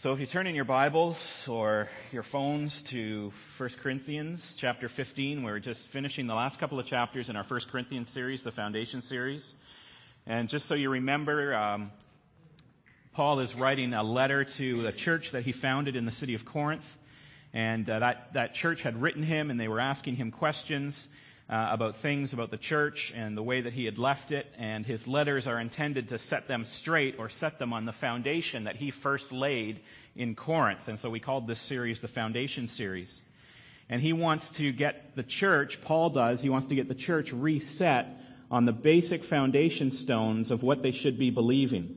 So if you turn in your Bibles or your phones to 1 Corinthians chapter 15, we're just finishing the last couple of chapters in our 1 Corinthians series, the Foundation series. And just so you remember, um, Paul is writing a letter to a church that he founded in the city of Corinth. And uh, that, that church had written him and they were asking him questions uh, about things about the church and the way that he had left it. And his letters are intended to set them straight or set them on the foundation that he first laid in Corinth. And so we called this series the Foundation Series. And he wants to get the church, Paul does, he wants to get the church reset on the basic foundation stones of what they should be believing.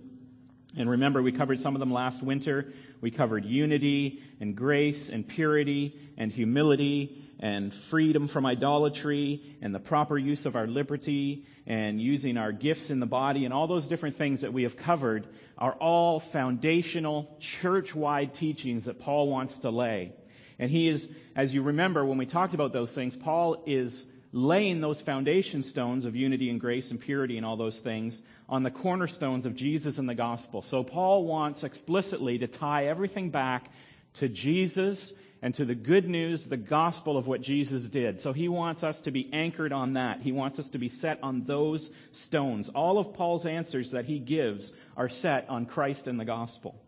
And remember, we covered some of them last winter. We covered unity and grace and purity and humility and freedom from idolatry and the proper use of our liberty and using our gifts in the body and all those different things that we have covered are all foundational church-wide teachings that Paul wants to lay. And he is, as you remember when we talked about those things, Paul is laying those foundation stones of unity and grace and purity and all those things on the cornerstones of Jesus and the gospel. So Paul wants explicitly to tie everything back to Jesus and to the good news, the gospel of what Jesus did. So he wants us to be anchored on that. He wants us to be set on those stones. All of Paul's answers that he gives are set on Christ and the gospel.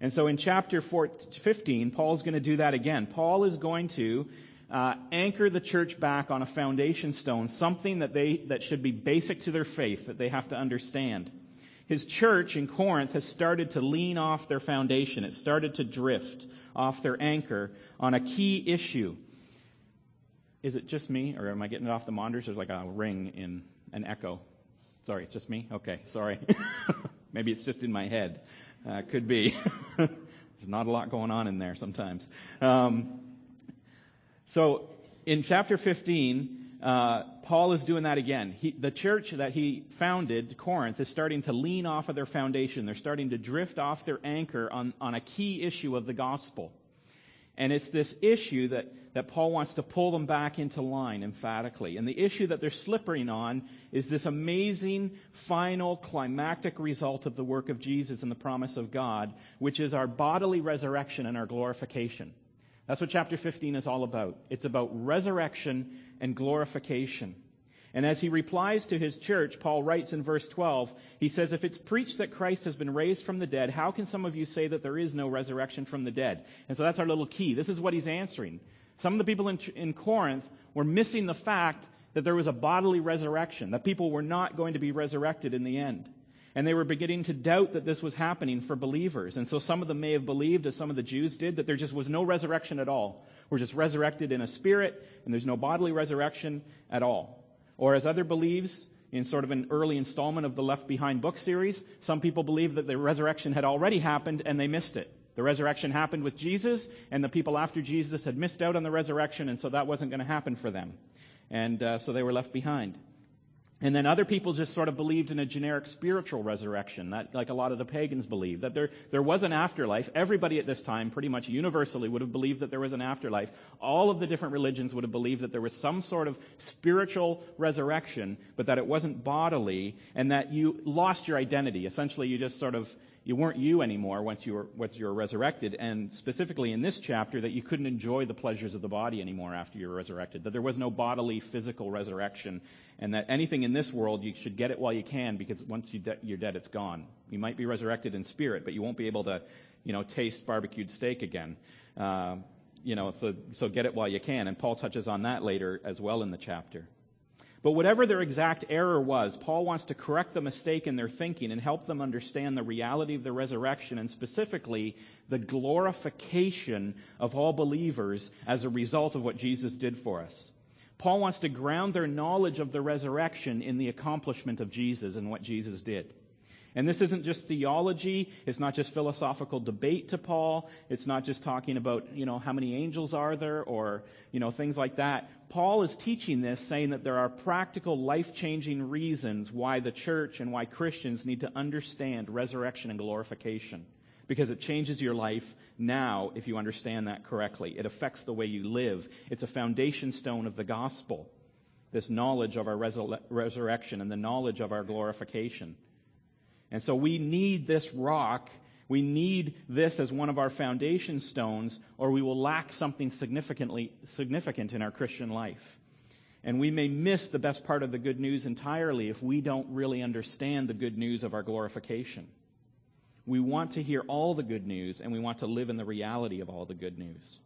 And so in chapter 15, Paul's going to do that again. Paul is going to uh, anchor the church back on a foundation stone, something that they that should be basic to their faith that they have to understand. His church in Corinth has started to lean off their foundation. It started to drift off their anchor on a key issue. Is it just me, or am I getting it off the monitors? There's like a ring in an echo. Sorry, it's just me? Okay, sorry. Maybe it's just in my head. Uh, could be. There's not a lot going on in there sometimes. Um, so, in chapter 15, uh, Paul is doing that again. He, the church that he founded, Corinth, is starting to lean off of their foundation. They're starting to drift off their anchor on, on a key issue of the gospel. And it's this issue that, that Paul wants to pull them back into line emphatically. And the issue that they're slipping on is this amazing final climactic result of the work of Jesus and the promise of God, which is our bodily resurrection and our glorification. That's what chapter 15 is all about. It's about resurrection and glorification. And as he replies to his church, Paul writes in verse 12, he says, If it's preached that Christ has been raised from the dead, how can some of you say that there is no resurrection from the dead? And so that's our little key. This is what he's answering. Some of the people in, in Corinth were missing the fact that there was a bodily resurrection, that people were not going to be resurrected in the end. And they were beginning to doubt that this was happening for believers. And so some of them may have believed, as some of the Jews did, that there just was no resurrection at all. We're just resurrected in a spirit, and there's no bodily resurrection at all. Or as other believes, in sort of an early installment of the Left Behind book series, some people believe that the resurrection had already happened and they missed it. The resurrection happened with Jesus, and the people after Jesus had missed out on the resurrection, and so that wasn't going to happen for them. And uh, so they were left behind. And then other people just sort of believed in a generic spiritual resurrection, that, like a lot of the pagans believed, that there, there was an afterlife. Everybody at this time, pretty much universally, would have believed that there was an afterlife. All of the different religions would have believed that there was some sort of spiritual resurrection, but that it wasn't bodily, and that you lost your identity. Essentially, you just sort of you weren't you anymore once you were once you were resurrected, and specifically in this chapter that you couldn't enjoy the pleasures of the body anymore after you were resurrected. That there was no bodily physical resurrection, and that anything in this world you should get it while you can because once you de- you're dead, it's gone. You might be resurrected in spirit, but you won't be able to, you know, taste barbecued steak again. Uh, you know, so so get it while you can. And Paul touches on that later as well in the chapter. But whatever their exact error was, Paul wants to correct the mistake in their thinking and help them understand the reality of the resurrection and specifically the glorification of all believers as a result of what Jesus did for us. Paul wants to ground their knowledge of the resurrection in the accomplishment of Jesus and what Jesus did. And this isn't just theology. It's not just philosophical debate to Paul. It's not just talking about, you know, how many angels are there or, you know, things like that. Paul is teaching this saying that there are practical life-changing reasons why the church and why Christians need to understand resurrection and glorification. Because it changes your life now if you understand that correctly. It affects the way you live. It's a foundation stone of the gospel. This knowledge of our resurrection and the knowledge of our glorification. And so we need this rock We need this as one of our foundation stones, or we will lack something significantly significant in our Christian life. And we may miss the best part of the good news entirely if we don't really understand the good news of our glorification. We want to hear all the good news, and we want to live in the reality of all the good news.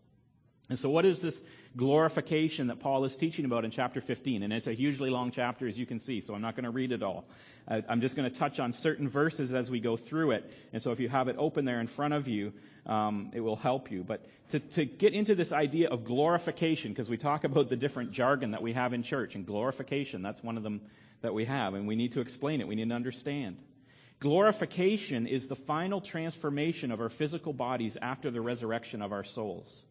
And so, what is this glorification that Paul is teaching about in chapter 15? And it's a hugely long chapter, as you can see, so I'm not going to read it all. I'm just going to touch on certain verses as we go through it. And so, if you have it open there in front of you, um, it will help you. But to, to get into this idea of glorification, because we talk about the different jargon that we have in church, and glorification, that's one of them that we have, and we need to explain it, we need to understand. Glorification is the final transformation of our physical bodies after the resurrection of our souls.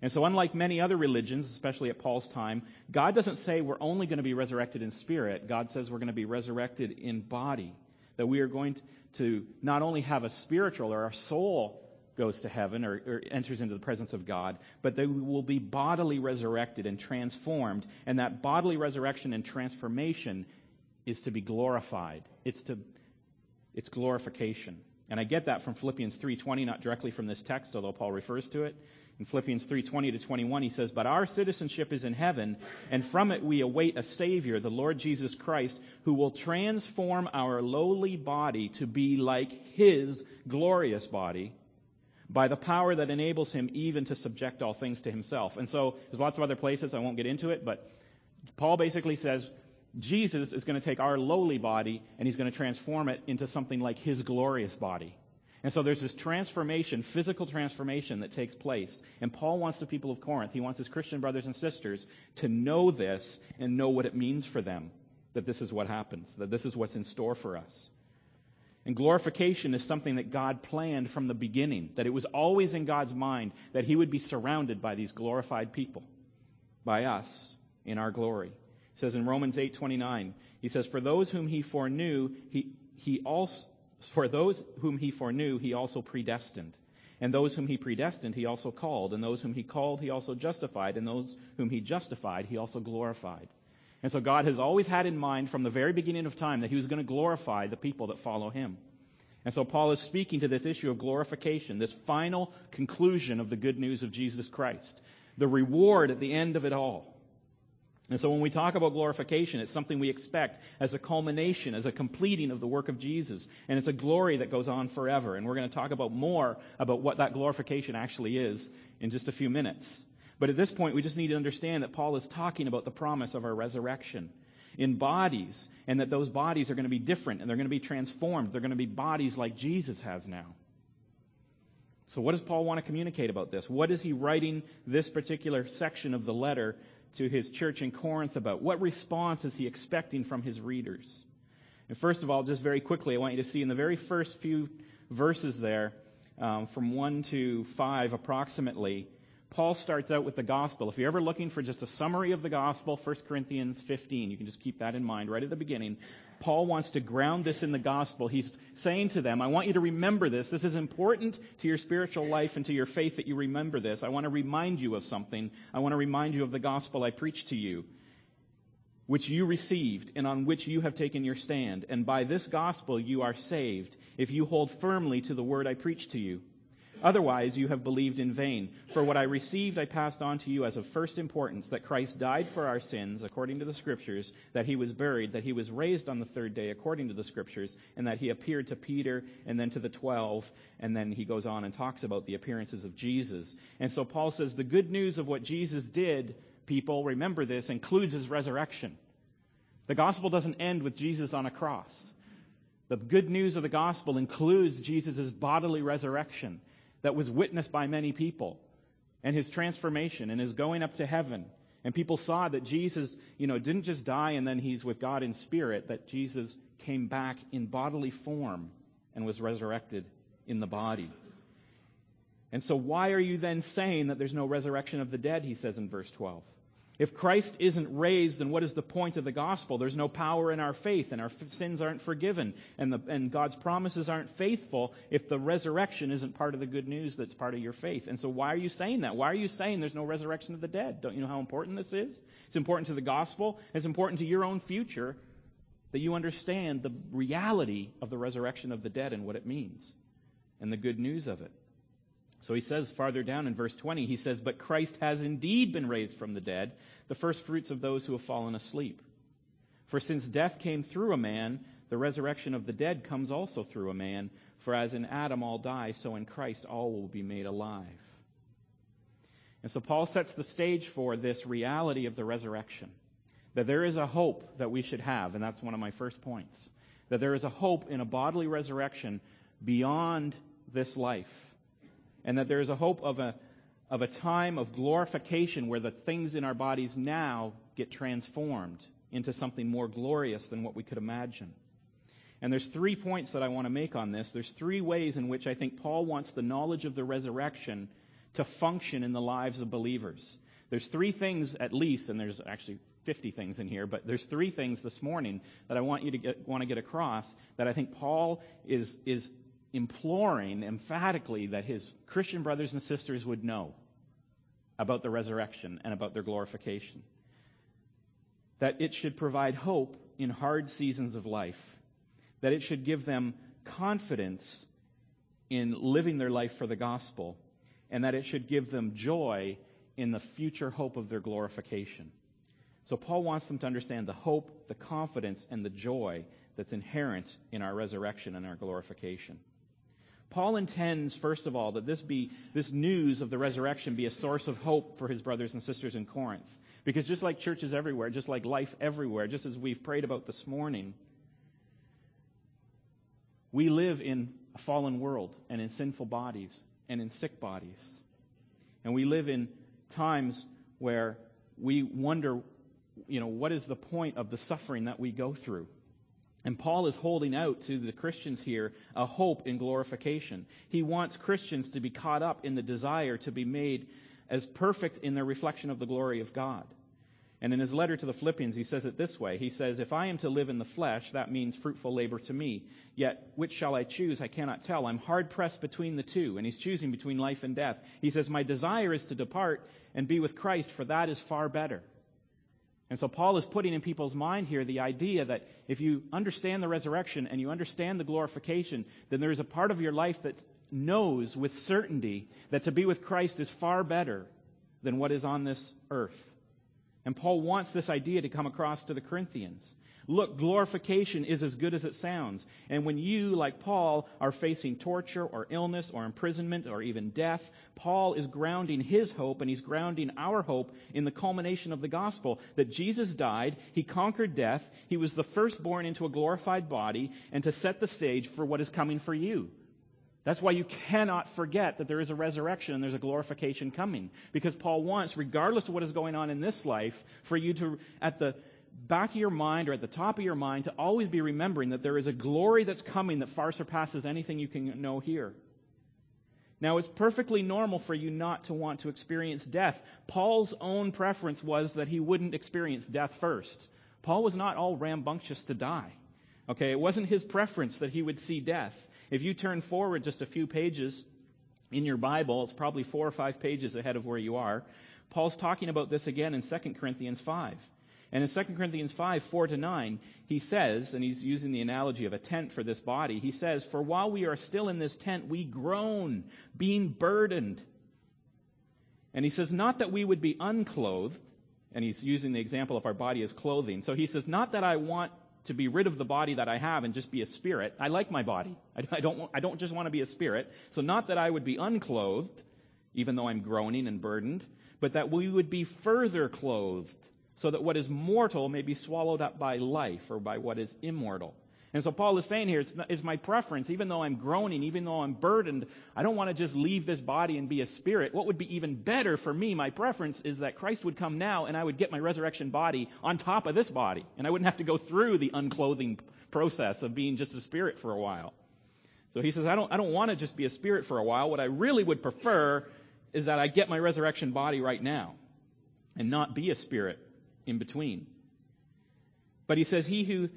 And so, unlike many other religions, especially at Paul's time, God doesn't say we're only going to be resurrected in spirit. God says we're going to be resurrected in body. That we are going to not only have a spiritual or our soul goes to heaven or, or, enters into the presence of God, but that we will be bodily resurrected and transformed. And that bodily resurrection and transformation is to be glorified. It's to, it's glorification. And I get that from Philippians 3:20, not directly from this text, although Paul refers to it. In Philippians 3:20 to 21, he says, "But our citizenship is in heaven, and from it we await a savior, the Lord Jesus Christ, who will transform our lowly body to be like his glorious body." By the power that enables him even to subject all things to himself. And so, there's lots of other places, I won't get into it, but Paul basically says Jesus is going to take our lowly body and he's going to transform it into something like his glorious body. And so there's this transformation, physical transformation that takes place. And Paul wants the people of Corinth, he wants his Christian brothers and sisters to know this and know what it means for them that this is what happens, that this is what's in store for us. And glorification is something that God planned from the beginning, that it was always in God's mind that he would be surrounded by these glorified people, by us in our glory. It says in Romans 8:29, he says, "For those whom he foreknew, he he also for those whom he foreknew, he also predestined. And those whom he predestined, he also called. And those whom he called, he also justified. And those whom he justified, he also glorified. And so God has always had in mind from the very beginning of time that he was going to glorify the people that follow him. And so Paul is speaking to this issue of glorification, this final conclusion of the good news of Jesus Christ, the reward at the end of it all. And so when we talk about glorification, it's something we expect as a culmination, as a completing of the work of Jesus. And it's a glory that goes on forever. And we're going to talk about more about what that glorification actually is in just a few minutes. But at this point, we just need to understand that Paul is talking about the promise of our resurrection in bodies, and that those bodies are going to be different, and they're going to be transformed. They're going to be bodies like Jesus has now. So what does Paul want to communicate about this? What is he writing this particular section of the letter to his church in Corinth about? What response is he expecting from his readers? And first of all, just very quickly, I want you to see in the very first few verses there, um, from 1 to 5 approximately, Paul starts out with the gospel. If you're ever looking for just a summary of the gospel, 1 Corinthians 15, you can just keep that in mind right at the beginning. Paul wants to ground this in the gospel. He's saying to them, I want you to remember this. This is important to your spiritual life and to your faith that you remember this. I want to remind you of something. I want to remind you of the gospel I preached to you, which you received and on which you have taken your stand. And by this gospel you are saved if you hold firmly to the word I preached to you. Otherwise, you have believed in vain. For what I received, I passed on to you as of first importance that Christ died for our sins, according to the Scriptures, that he was buried, that he was raised on the third day, according to the Scriptures, and that he appeared to Peter and then to the twelve. And then he goes on and talks about the appearances of Jesus. And so Paul says the good news of what Jesus did, people, remember this, includes his resurrection. The gospel doesn't end with Jesus on a cross. The good news of the gospel includes Jesus' bodily resurrection that was witnessed by many people and his transformation and his going up to heaven. And people saw that Jesus, you know, didn't just die and then he's with God in spirit, that Jesus came back in bodily form and was resurrected in the body. And so why are you then saying that there's no resurrection of the dead, he says in verse 12? If Christ isn't raised, then what is the point of the gospel? There's no power in our faith, and our sins aren't forgiven, and, the, and God's promises aren't faithful if the resurrection isn't part of the good news that's part of your faith. And so, why are you saying that? Why are you saying there's no resurrection of the dead? Don't you know how important this is? It's important to the gospel, it's important to your own future that you understand the reality of the resurrection of the dead and what it means. and the good news of it. So he says farther down in verse 20, he says, But Christ has indeed been raised from the dead, the first fruits of those who have fallen asleep. For since death came through a man, the resurrection of the dead comes also through a man. For as in Adam all die, so in Christ all will be made alive. And so Paul sets the stage for this reality of the resurrection. That there is a hope that we should have, and that's one of my first points. That there is a hope in a bodily resurrection beyond this life. And that there is a hope of a, of a time of glorification where the things in our bodies now get transformed into something more glorious than what we could imagine. And there's three points that I want to make on this. There's three ways in which I think Paul wants the knowledge of the resurrection to function in the lives of believers. There's three things at least, and there's actually 50 things in here, but there's three things this morning that I want you to get, want to get across that I think Paul is, is imploring emphatically that his Christian brothers and sisters would know about the resurrection and about their glorification. That it should provide hope in hard seasons of life. That it should give them confidence in living their life for the gospel and that it should give them joy in the future hope of their glorification. So Paul wants them to understand the hope, the confidence, and the joy that's inherent in our resurrection and our glorification. Paul intends, first of all, that this be this news of the resurrection be a source of hope for his brothers and sisters in Corinth. Because just like churches everywhere, just like life everywhere, just as we've prayed about this morning, we live in a fallen world and in sinful bodies and in sick bodies. And we live in times where we wonder, you know, what is the point of the suffering that we go through? And Paul is holding out to the Christians here a hope in glorification. He wants Christians to be caught up in the desire to be made as perfect in their reflection of the glory of God. And in his letter to the Philippians, he says it this way. He says, If I am to live in the flesh, that means fruitful labor to me. Yet, which shall I choose? I cannot tell. I'm hard pressed between the two. And he's choosing between life and death. He says, My desire is to depart and be with Christ, for that is far better. And so Paul is putting in people's mind here the idea that if you understand the resurrection and you understand the glorification, then there is a part of your life that knows with certainty that to be with Christ is far better than what is on this earth. And Paul wants this idea to come across to the Corinthians. Look, glorification is as good as it sounds. And when you, like Paul, are facing torture or illness or imprisonment or even death, Paul is grounding his hope and he's grounding our hope in the culmination of the gospel that Jesus died, he conquered death, he was the firstborn into a glorified body, and to set the stage for what is coming for you. That's why you cannot forget that there is a resurrection and there's a glorification coming. Because Paul wants, regardless of what is going on in this life, for you to, at the back of your mind or at the top of your mind, to always be remembering that there is a glory that's coming that far surpasses anything you can know here. Now, it's perfectly normal for you not to want to experience death. Paul's own preference was that he wouldn't experience death first. Paul was not all rambunctious to die. Okay, it wasn't his preference that he would see death. If you turn forward just a few pages in your Bible, it's probably four or five pages ahead of where you are. Paul's talking about this again in 2 Corinthians 5. And in 2 Corinthians 5, 4 to 9, he says, and he's using the analogy of a tent for this body, he says, For while we are still in this tent, we groan, being burdened. And he says, Not that we would be unclothed, and he's using the example of our body as clothing. So he says, Not that I want to be rid of the body that I have and just be a spirit. I like my body. I, don't, I don't just want to be a spirit. So not that I would be unclothed, even though I'm groaning and burdened, but that we would be further clothed, so that what is mortal may be swallowed up by life or by what is immortal. And so Paul is saying here, it's, it's my preference, even though I'm groaning, even though I'm burdened, I don't want to just leave this body and be a spirit. What would be even better for me, my preference, is that Christ would come now and I would get my resurrection body on top of this body. And I wouldn't have to go through the unclothing process of being just a spirit for a while. So he says, I don't, I don't want to just be a spirit for a while. What I really would prefer is that I get my resurrection body right now and not be a spirit in between. But he says, he who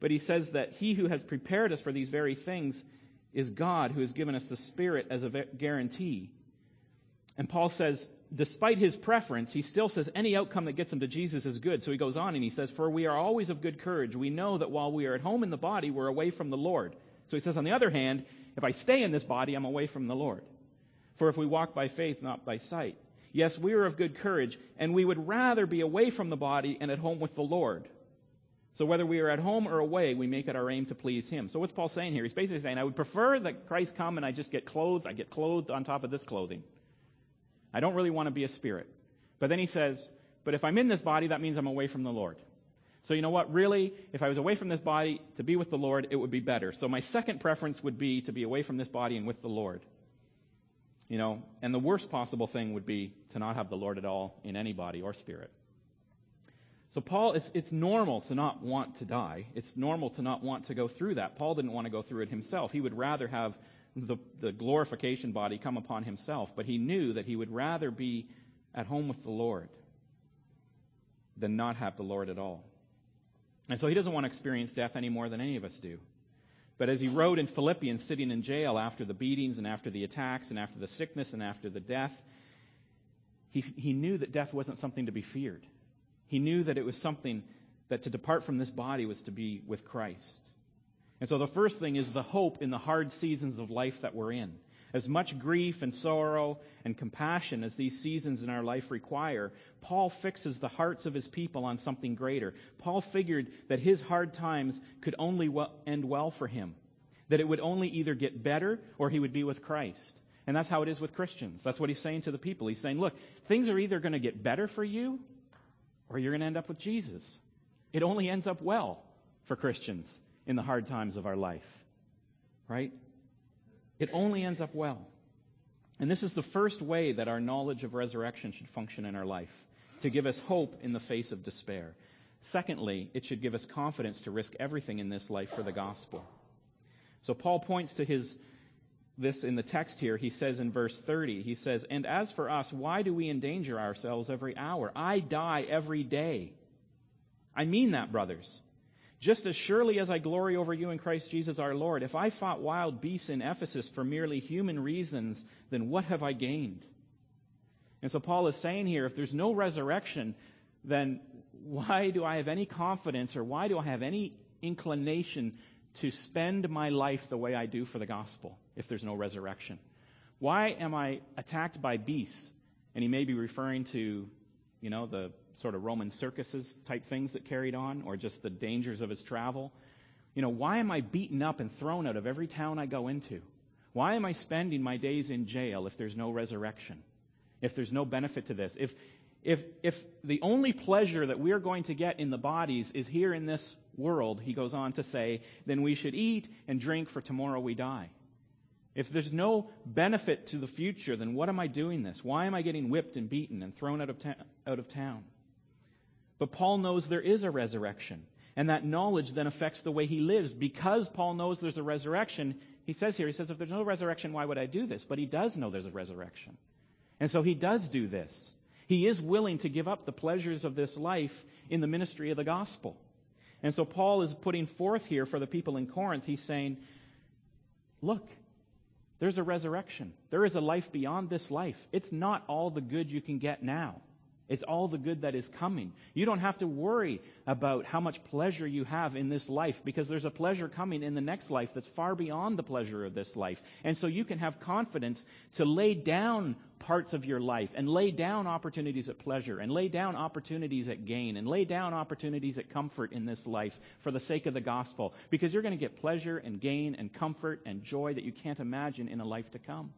but he says that he who has prepared us for these very things is God who has given us the Spirit as a guarantee. And Paul says, despite his preference, he still says any outcome that gets him to Jesus is good. So he goes on and he says, For we are always of good courage. We know that while we are at home in the body, we're away from the Lord. So he says, on the other hand, If I stay in this body, I'm away from the Lord. For if we walk by faith, not by sight. Yes, we are of good courage, and we would rather be away from the body and at home with the Lord. So whether we are at home or away, we make it our aim to please Him. So what's Paul saying here? He's basically saying, I would prefer that Christ come and I just get clothed. I get clothed on top of this clothing. I don't really want to be a spirit. But then he says, but if I'm in this body, that means I'm away from the Lord. So you know what? Really, if I was away from this body to be with the Lord, it would be better. So my second preference would be to be away from this body and with the Lord. You know, and the worst possible thing would be to not have the Lord at all in any body or spirit. So Paul, it's, it's normal to not want to die. It's normal to not want to go through that. Paul didn't want to go through it himself. He would rather have the, the glorification body come upon himself, but he knew that he would rather be at home with the Lord than not have the Lord at all. And so he doesn't want to experience death any more than any of us do. But as he wrote in Philippians, sitting in jail after the beatings and after the attacks and after the sickness and after the death, he, he knew that death wasn't something to be feared. He knew that it was something that to depart from this body was to be with Christ. And so the first thing is the hope in the hard seasons of life that we're in. As much grief and sorrow and compassion as these seasons in our life require, Paul fixes the hearts of his people on something greater. Paul figured that his hard times could only end well for him, that it would only either get better or he would be with Christ. And that's how it is with Christians. That's what he's saying to the people. He's saying, look, things are either going to get better for you or you're going to end up with Jesus. It only ends up well for Christians in the hard times of our life. Right? It only ends up well. And this is the first way that our knowledge of resurrection should function in our life to give us hope in the face of despair. Secondly, it should give us confidence to risk everything in this life for the gospel. So Paul points to his this in the text here. He says in verse 30, he says, "And as for us, why do we endanger ourselves every hour? I die every day." I mean that, brothers. Just as surely as I glory over you in Christ Jesus our Lord, if I fought wild beasts in Ephesus for merely human reasons, then what have I gained? And so Paul is saying here, if there's no resurrection, then why do I have any confidence or why do I have any inclination to spend my life the way I do for the gospel if there's no resurrection? Why am I attacked by beasts? And he may be referring to, you know, the sort of Roman circuses type things that carried on, or just the dangers of his travel. You know, why am I beaten up and thrown out of every town I go into? Why am I spending my days in jail if there's no resurrection? If there's no benefit to this? If, if, if the only pleasure that we're going to get in the bodies is here in this world, he goes on to say, then we should eat and drink for tomorrow we die. If there's no benefit to the future, then what am I doing this? Why am I getting whipped and beaten and thrown out of, ta- out of town? But Paul knows there is a resurrection. And that knowledge then affects the way he lives. Because Paul knows there's a resurrection, he says here, he says, if there's no resurrection, why would I do this? But he does know there's a resurrection. And so he does do this. He is willing to give up the pleasures of this life in the ministry of the gospel. And so Paul is putting forth here for the people in Corinth, he's saying, look, there's a resurrection. There is a life beyond this life. It's not all the good you can get now. It's all the good that is coming. You don't have to worry about how much pleasure you have in this life because there's a pleasure coming in the next life that's far beyond the pleasure of this life. And so you can have confidence to lay down parts of your life and lay down opportunities at pleasure and lay down opportunities at gain and lay down opportunities at comfort in this life for the sake of the gospel because you're going to get pleasure and gain and comfort and joy that you can't imagine in a life to come.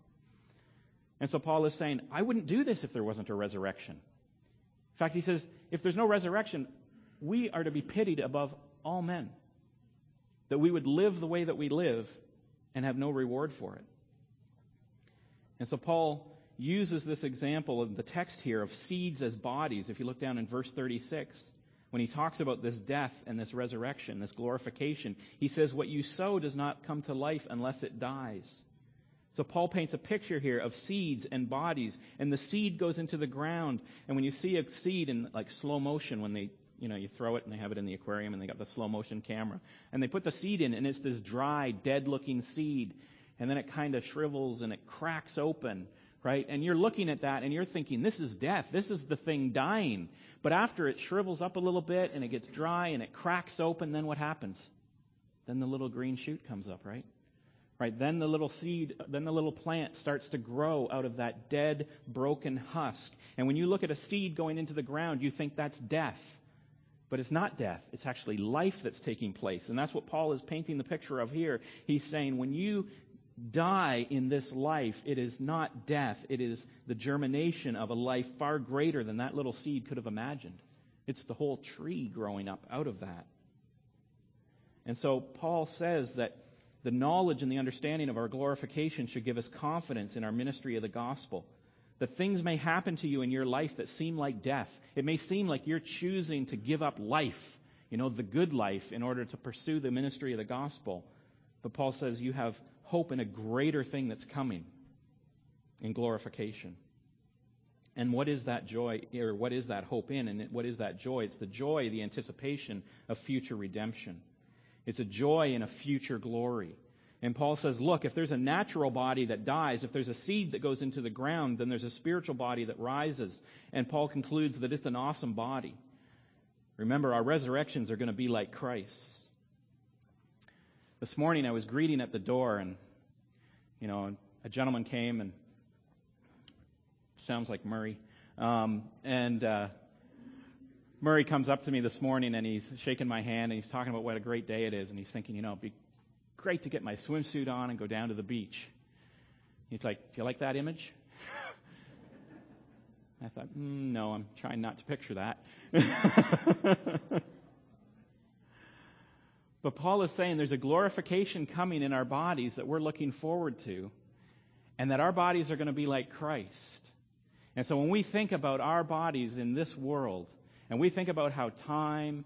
And so Paul is saying, I wouldn't do this if there wasn't a resurrection. Fact, he says, if there's no resurrection, we are to be pitied above all men. That we would live the way that we live and have no reward for it. And so Paul uses this example of the text here of seeds as bodies. If you look down in verse 36, when he talks about this death and this resurrection, this glorification, he says, What you sow does not come to life unless it dies. So Paul paints a picture here of seeds and bodies, and the seed goes into the ground. And when you see a seed in like slow motion, when they, you know, you throw it and they have it in the aquarium and they got the slow motion camera, and they put the seed in, and it's this dry, dead-looking seed, and then it kind of shrivels and it cracks open, right? And you're looking at that and you're thinking, this is death. This is the thing dying. But after it shrivels up a little bit and it gets dry and it cracks open, then what happens? Then the little green shoot comes up, right? Right? Then the little seed, then the little plant starts to grow out of that dead, broken husk. And when you look at a seed going into the ground, you think that's death. But it's not death. It's actually life that's taking place. And that's what Paul is painting the picture of here. He's saying when you die in this life, it is not death. It is the germination of a life far greater than that little seed could have imagined. It's the whole tree growing up out of that. And so Paul says that the knowledge and the understanding of our glorification should give us confidence in our ministry of the gospel. The things may happen to you in your life that seem like death. It may seem like you're choosing to give up life, you know, the good life, in order to pursue the ministry of the gospel. But Paul says you have hope in a greater thing that's coming in glorification. And what is that joy, or what is that hope in, and what is that joy? It's the joy, the anticipation of future redemption. It's a joy in a future glory. And Paul says, look, if there's a natural body that dies, if there's a seed that goes into the ground, then there's a spiritual body that rises. And Paul concludes that it's an awesome body. Remember, our resurrections are going to be like Christ. This morning I was greeting at the door, and, you know, a gentleman came, and sounds like Murray. Um, and uh, Murray comes up to me this morning and he's shaking my hand and he's talking about what a great day it is. And he's thinking, you know, it'd be great to get my swimsuit on and go down to the beach. He's like, do you like that image? I thought, mm, no, I'm trying not to picture that. but Paul is saying there's a glorification coming in our bodies that we're looking forward to, and that our bodies are going to be like Christ. And so when we think about our bodies in this world, and we think about how time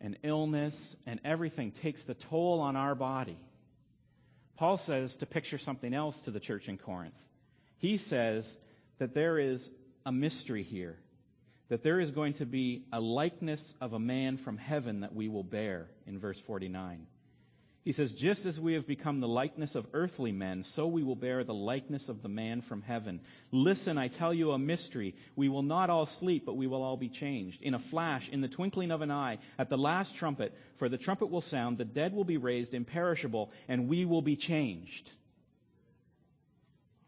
and illness and everything takes the toll on our body. Paul says to picture something else to the church in Corinth. He says that there is a mystery here, that there is going to be a likeness of a man from heaven that we will bear in verse 49. He says, Just as we have become the likeness of earthly men, so we will bear the likeness of the man from heaven. Listen, I tell you a mystery. We will not all sleep, but we will all be changed. In a flash, in the twinkling of an eye, at the last trumpet, for the trumpet will sound, the dead will be raised imperishable, and we will be changed.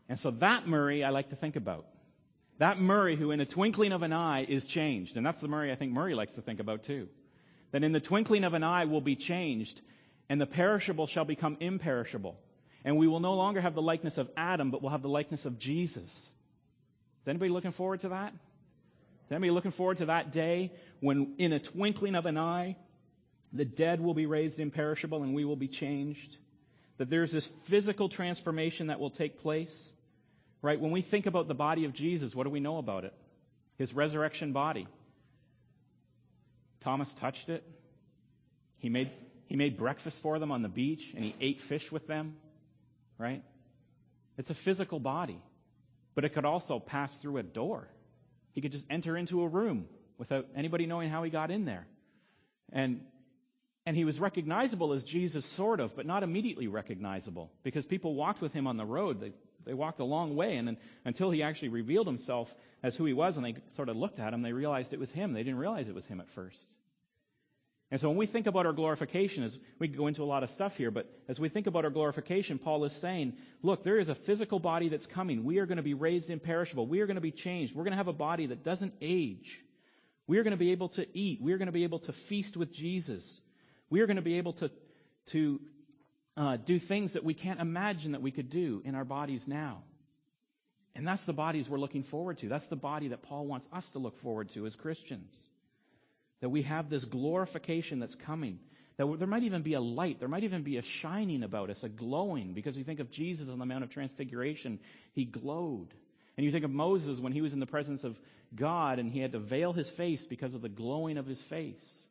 And so that Murray I like to think about. That Murray who in a twinkling of an eye is changed. And that's the Murray I think Murray likes to think about too. That in the twinkling of an eye will be changed and the perishable shall become imperishable. And we will no longer have the likeness of Adam, but we'll have the likeness of Jesus. Is anybody looking forward to that? Is anybody looking forward to that day when, in a twinkling of an eye, the dead will be raised imperishable and we will be changed? That there's this physical transformation that will take place? Right? When we think about the body of Jesus, what do we know about it? His resurrection body. Thomas touched it. He made he made breakfast for them on the beach and he ate fish with them, right? It's a physical body, but it could also pass through a door. He could just enter into a room without anybody knowing how he got in there. And and he was recognizable as Jesus, sort of, but not immediately recognizable because people walked with him on the road. They, they walked a long way, and then, until he actually revealed himself as who he was, and they sort of looked at him, they realized it was him. They didn't realize it was him at first. And so when we think about our glorification, as we go into a lot of stuff here, but as we think about our glorification, Paul is saying, look, there is a physical body that's coming. We are going to be raised imperishable. We are going to be changed. We're going to have a body that doesn't age. We are going to be able to eat. We are going to be able to feast with Jesus. We are going to be able to, to uh, do things that we can't imagine that we could do in our bodies now. And that's the bodies we're looking forward to. That's the body that Paul wants us to look forward to as Christians. That we have this glorification that's coming. That there might even be a light. There might even be a shining about us, a glowing. Because you think of Jesus on the Mount of Transfiguration, he glowed. And you think of Moses when he was in the presence of God and he had to veil his face because of the glowing of his face.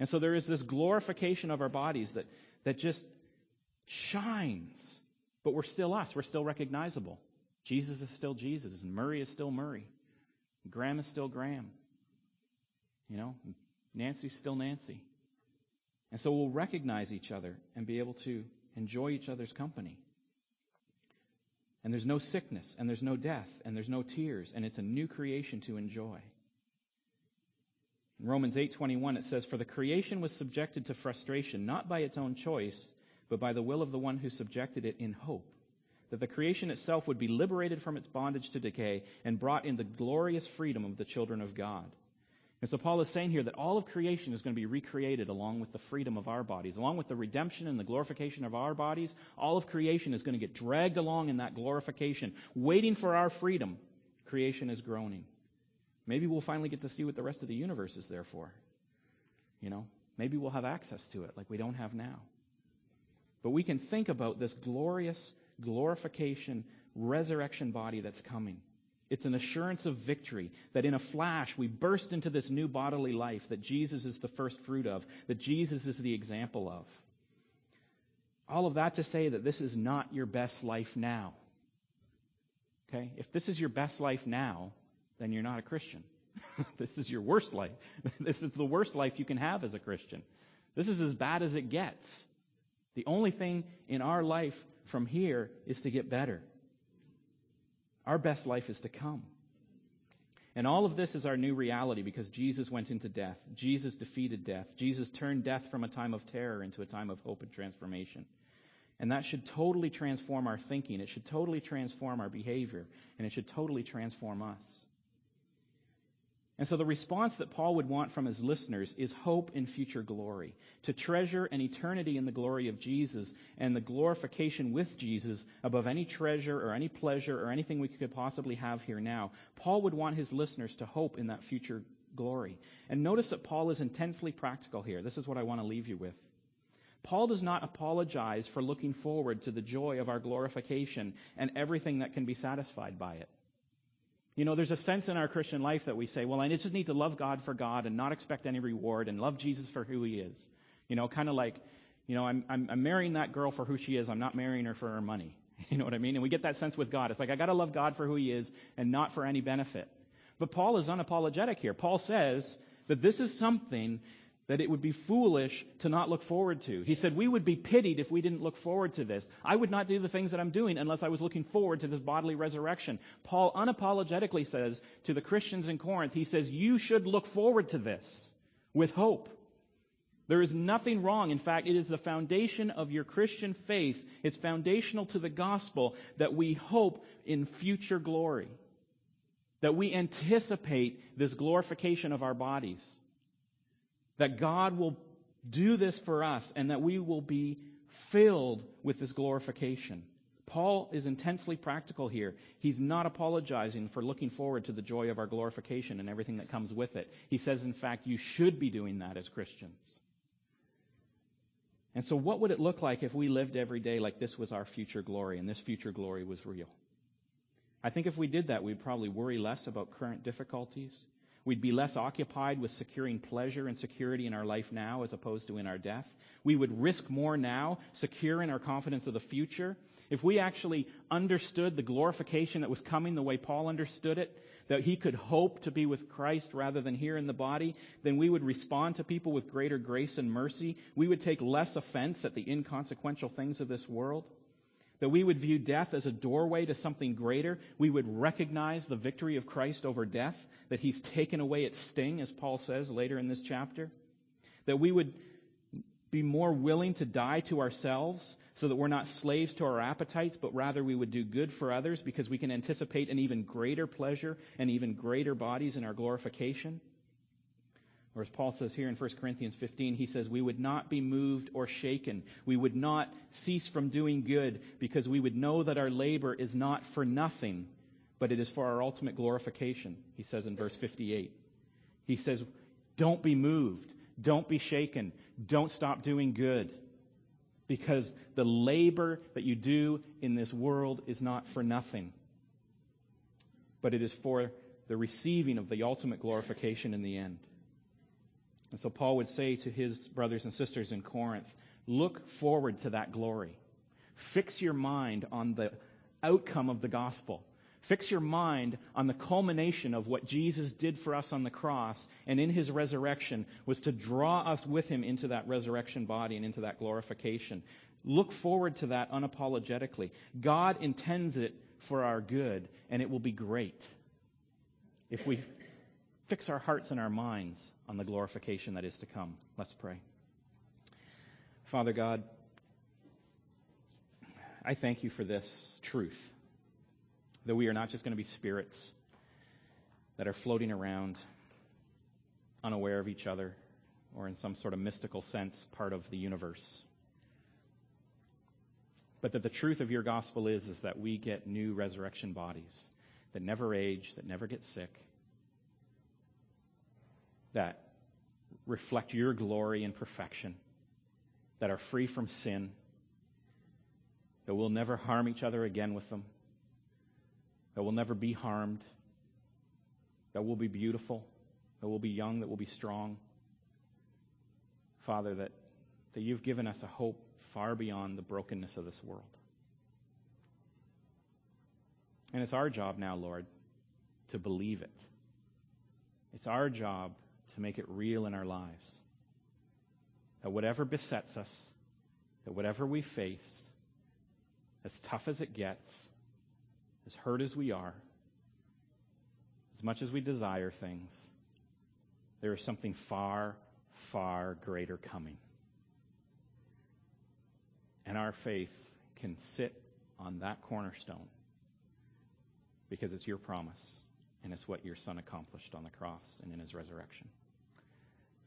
And so there is this glorification of our bodies that, that just shines. But we're still us. We're still recognizable. Jesus is still Jesus, and Murray is still Murray. Graham is still Graham. You know, Nancy's still Nancy. And so we'll recognize each other and be able to enjoy each other's company. And there's no sickness, and there's no death, and there's no tears, and it's a new creation to enjoy. In Romans 8:21 it says for the creation was subjected to frustration not by its own choice but by the will of the one who subjected it in hope that the creation itself would be liberated from its bondage to decay and brought in the glorious freedom of the children of God. And so Paul is saying here that all of creation is going to be recreated along with the freedom of our bodies, along with the redemption and the glorification of our bodies. All of creation is going to get dragged along in that glorification, waiting for our freedom. Creation is groaning. Maybe we'll finally get to see what the rest of the universe is there for. You know, maybe we'll have access to it like we don't have now. But we can think about this glorious glorification, resurrection body that's coming. It's an assurance of victory that in a flash we burst into this new bodily life that Jesus is the first fruit of, that Jesus is the example of. All of that to say that this is not your best life now. Okay? If this is your best life now, then you're not a Christian. this is your worst life. this is the worst life you can have as a Christian. This is as bad as it gets. The only thing in our life from here is to get better. Our best life is to come. And all of this is our new reality because Jesus went into death. Jesus defeated death. Jesus turned death from a time of terror into a time of hope and transformation. And that should totally transform our thinking. It should totally transform our behavior. And it should totally transform us. And so the response that Paul would want from his listeners is hope in future glory, to treasure an eternity in the glory of Jesus and the glorification with Jesus above any treasure or any pleasure or anything we could possibly have here now. Paul would want his listeners to hope in that future glory. And notice that Paul is intensely practical here. This is what I want to leave you with. Paul does not apologize for looking forward to the joy of our glorification and everything that can be satisfied by it. You know, there's a sense in our Christian life that we say, well, I just need to love God for God and not expect any reward and love Jesus for who he is. You know, kind of like, you know, I'm, I'm, I'm marrying that girl for who she is. I'm not marrying her for her money. You know what I mean? And we get that sense with God. It's like, I gotta love God for who he is and not for any benefit. But Paul is unapologetic here. Paul says that this is something that it would be foolish to not look forward to. He said, We would be pitied if we didn't look forward to this. I would not do the things that I'm doing unless I was looking forward to this bodily resurrection. Paul unapologetically says to the Christians in Corinth, He says, You should look forward to this with hope. There is nothing wrong. In fact, it is the foundation of your Christian faith. It's foundational to the gospel that we hope in future glory. That we anticipate this glorification of our bodies that God will do this for us and that we will be filled with this glorification. Paul is intensely practical here. He's not apologizing for looking forward to the joy of our glorification and everything that comes with it. He says, in fact, you should be doing that as Christians. And so, what would it look like if we lived every day like this was our future glory and this future glory was real? I think if we did that, we'd probably worry less about current difficulties. We'd be less occupied with securing pleasure and security in our life now as opposed to in our death. We would risk more now, secure in our confidence of the future. If we actually understood the glorification that was coming the way Paul understood it, that he could hope to be with Christ rather than here in the body, then we would respond to people with greater grace and mercy. We would take less offense at the inconsequential things of this world that we would view death as a doorway to something greater. We would recognize the victory of Christ over death, that he's taken away its sting, as Paul says later in this chapter. That we would be more willing to die to ourselves so that we're not slaves to our appetites, but rather we would do good for others because we can anticipate an even greater pleasure and even greater bodies in our glorification. Or as Paul says here in 1 Corinthians 15, he says, We would not be moved or shaken. We would not cease from doing good because we would know that our labor is not for nothing, but it is for our ultimate glorification, he says in verse 58. He says, Don't be moved. Don't be shaken. Don't stop doing good. Because the labor that you do in this world is not for nothing, but it is for the receiving of the ultimate glorification in the end. And so Paul would say to his brothers and sisters in Corinth, look forward to that glory. Fix your mind on the outcome of the gospel. Fix your mind on the culmination of what Jesus did for us on the cross and in his resurrection was to draw us with him into that resurrection body and into that glorification. Look forward to that unapologetically. God intends it for our good, and it will be great if we fix our hearts and our minds on the glorification that is to come. Let's pray. Father God, I thank you for this truth that we are not just going to be spirits that are floating around unaware of each other or in some sort of mystical sense part of the universe. But that the truth of your gospel is, is that we get new resurrection bodies that never age, that never get sick, that reflect your glory and perfection, that are free from sin, that we'll never harm each other again with them, that we'll never be harmed, that we'll be beautiful, that we'll be young, that we'll be strong. Father, that, that you've given us a hope far beyond the brokenness of this world. And it's our job now, Lord, to believe it. It's our job to make it real in our lives. That whatever besets us, that whatever we face, as tough as it gets, as hurt as we are, as much as we desire things, there is something far, far greater coming. And our faith can sit on that cornerstone because it's your promise and it's what your Son accomplished on the cross and in his resurrection.